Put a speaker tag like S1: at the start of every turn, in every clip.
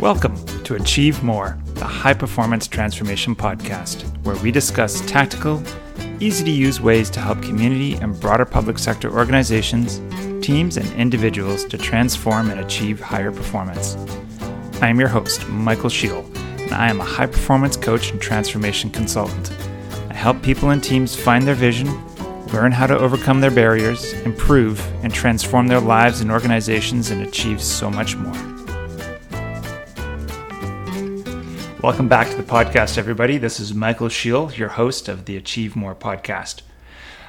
S1: Welcome to Achieve More, the high performance transformation podcast, where we discuss tactical, easy to use ways to help community and broader public sector organizations, teams, and individuals to transform and achieve higher performance. I am your host, Michael Scheel, and I am a high performance coach and transformation consultant. I help people and teams find their vision, learn how to overcome their barriers, improve, and transform their lives and organizations and achieve so much more. Welcome back to the podcast, everybody. This is Michael Scheel, your host of the Achieve More podcast.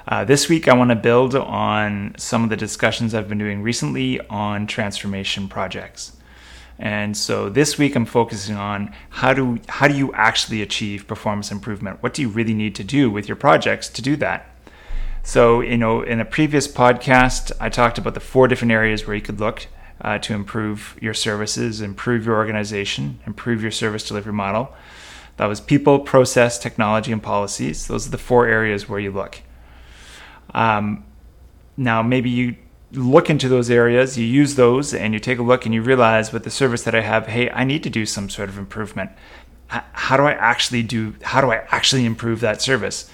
S1: Uh, this week, I want to build on some of the discussions I've been doing recently on transformation projects. And so this week, I'm focusing on how do how do you actually achieve performance improvement? What do you really need to do with your projects to do that? So, you know, in a previous podcast, I talked about the four different areas where you could look uh, to improve your services, improve your organization, improve your service delivery model. That was people, process, technology, and policies. Those are the four areas where you look. Um, now, maybe you look into those areas, you use those, and you take a look and you realize with the service that I have, hey, I need to do some sort of improvement. How do I actually do? How do I actually improve that service?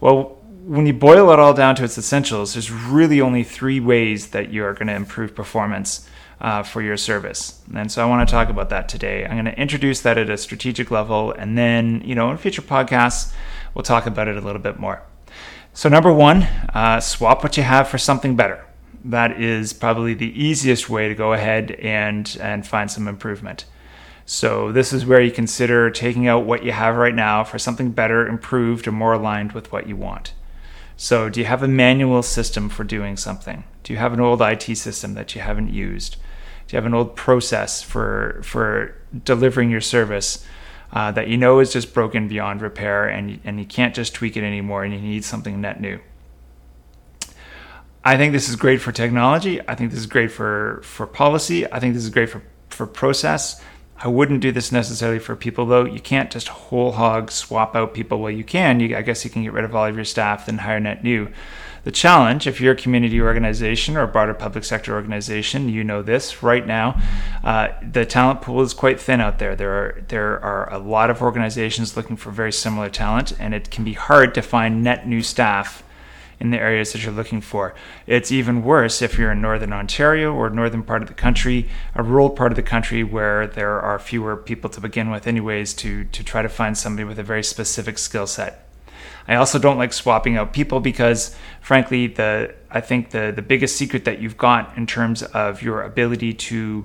S1: Well, when you boil it all down to its essentials, there's really only three ways that you are going to improve performance uh, for your service. And so I want to talk about that today. I'm going to introduce that at a strategic level, and then, you know, in future podcasts, we'll talk about it a little bit more. So, number one, uh, swap what you have for something better. That is probably the easiest way to go ahead and, and find some improvement. So, this is where you consider taking out what you have right now for something better, improved, or more aligned with what you want. So, do you have a manual system for doing something? Do you have an old IT system that you haven't used? Do you have an old process for for delivering your service uh, that you know is just broken beyond repair and and you can't just tweak it anymore and you need something net new? I think this is great for technology. I think this is great for for policy. I think this is great for for process. I wouldn't do this necessarily for people though. You can't just whole hog swap out people. Well, you can. You, I guess you can get rid of all of your staff, then hire net new. The challenge, if you're a community organization or a broader public sector organization, you know this right now. Uh, the talent pool is quite thin out there. There are there are a lot of organizations looking for very similar talent, and it can be hard to find net new staff in the areas that you're looking for. It's even worse if you're in northern Ontario or northern part of the country, a rural part of the country where there are fewer people to begin with, anyways, to to try to find somebody with a very specific skill set. I also don't like swapping out people because, frankly, the I think the the biggest secret that you've got in terms of your ability to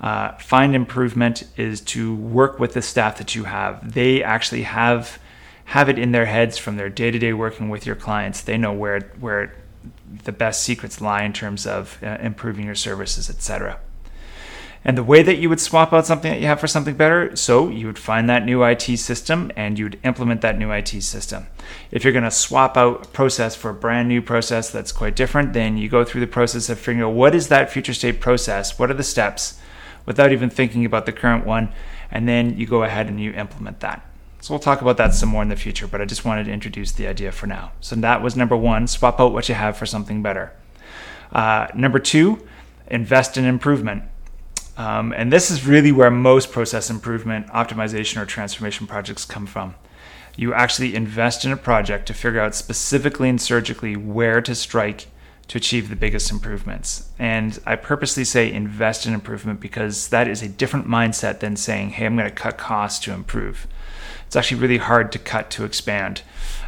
S1: uh, find improvement is to work with the staff that you have. They actually have have it in their heads from their day to day working with your clients. They know where where the best secrets lie in terms of uh, improving your services, etc and the way that you would swap out something that you have for something better. So you would find that new IT system and you'd implement that new IT system. If you're going to swap out a process for a brand new process that's quite different, then you go through the process of figuring out what is that future state process, what are the steps, without even thinking about the current one, and then you go ahead and you implement that. So we'll talk about that some more in the future, but I just wanted to introduce the idea for now. So that was number one: swap out what you have for something better. Uh, number two, invest in improvement. Um, and this is really where most process improvement, optimization, or transformation projects come from. You actually invest in a project to figure out specifically and surgically where to strike to achieve the biggest improvements. And I purposely say invest in improvement because that is a different mindset than saying, hey, I'm going to cut costs to improve. It's actually really hard to cut to expand.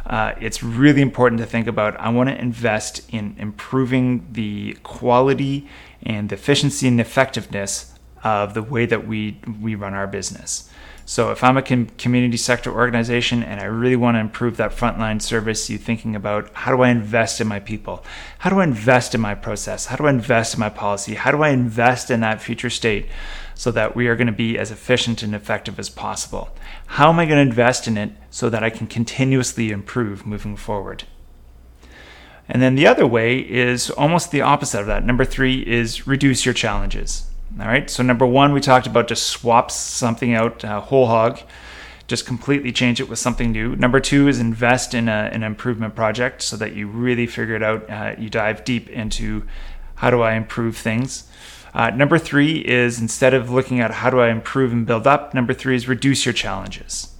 S1: Uh, it's really important to think about I want to invest in improving the quality and the efficiency and effectiveness of the way that we we run our business. So if I'm a com- community sector organization and I really want to improve that frontline service, you thinking about how do I invest in my people? How do I invest in my process? How do I invest in my policy? How do I invest in that future state so that we are going to be as efficient and effective as possible? How am I going to invest in it so that I can continuously improve moving forward? And then the other way is almost the opposite of that. Number three is reduce your challenges. All right. So number one, we talked about just swap something out uh, whole hog, just completely change it with something new. Number two is invest in a, an improvement project so that you really figure it out. Uh, you dive deep into how do I improve things. Uh, number three is instead of looking at how do I improve and build up, number three is reduce your challenges.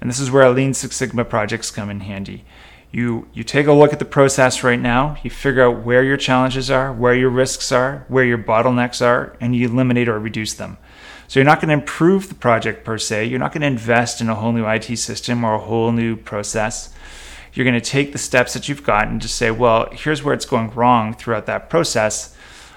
S1: And this is where Lean Six Sigma projects come in handy. You, you take a look at the process right now, you figure out where your challenges are, where your risks are, where your bottlenecks are, and you eliminate or reduce them. So you're not going to improve the project per se. You're not going to invest in a whole new IT system or a whole new process. You're going to take the steps that you've got and just say, well, here's where it's going wrong throughout that process.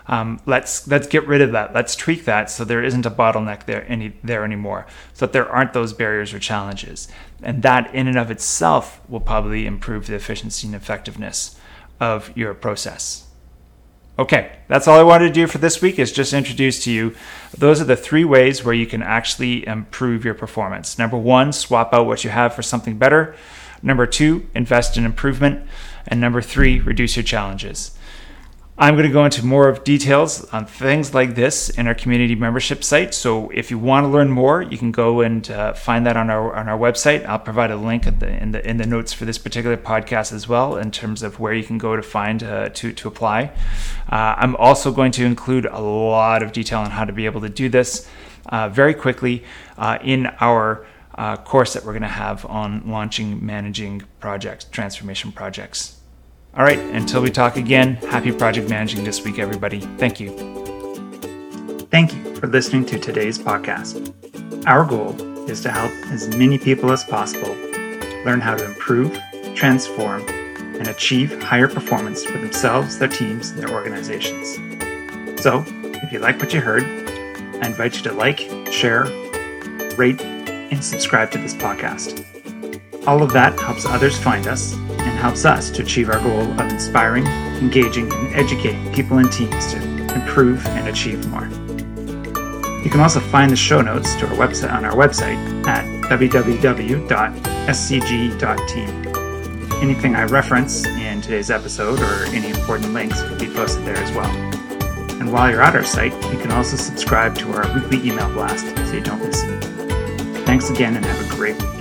S1: Um, let's let's get rid of that. Let's tweak that so there isn't a bottleneck there any there anymore, so that there aren't those barriers or challenges. And that in and of itself will probably improve the efficiency and effectiveness of your process. Okay, that's all I wanted to do for this week is just introduce to you those are the three ways where you can actually improve your performance. Number one, swap out what you have for something better. Number two, invest in improvement. And number three, reduce your challenges. I'm going to go into more of details on things like this in our community membership site. So if you want to learn more, you can go and uh, find that on our on our website. I'll provide a link the, in the in the notes for this particular podcast as well, in terms of where you can go to find uh, to to apply. Uh, I'm also going to include a lot of detail on how to be able to do this uh, very quickly uh, in our. Uh, course that we're going to have on launching, managing projects, transformation projects. All right, until we talk again, happy project managing this week, everybody. Thank you. Thank you for listening to today's podcast. Our goal is to help as many people as possible learn how to improve, transform, and achieve higher performance for themselves, their teams, and their organizations. So, if you like what you heard, I invite you to like, share, rate, and subscribe to this podcast. All of that helps others find us helps us to achieve our goal of inspiring, engaging, and educating people and teams to improve and achieve more. You can also find the show notes to our website on our website at www.scg.team. Anything I reference in today's episode or any important links will be posted there as well. And while you're at our site, you can also subscribe to our weekly email blast so you don't miss anything. Thanks again and have a great week.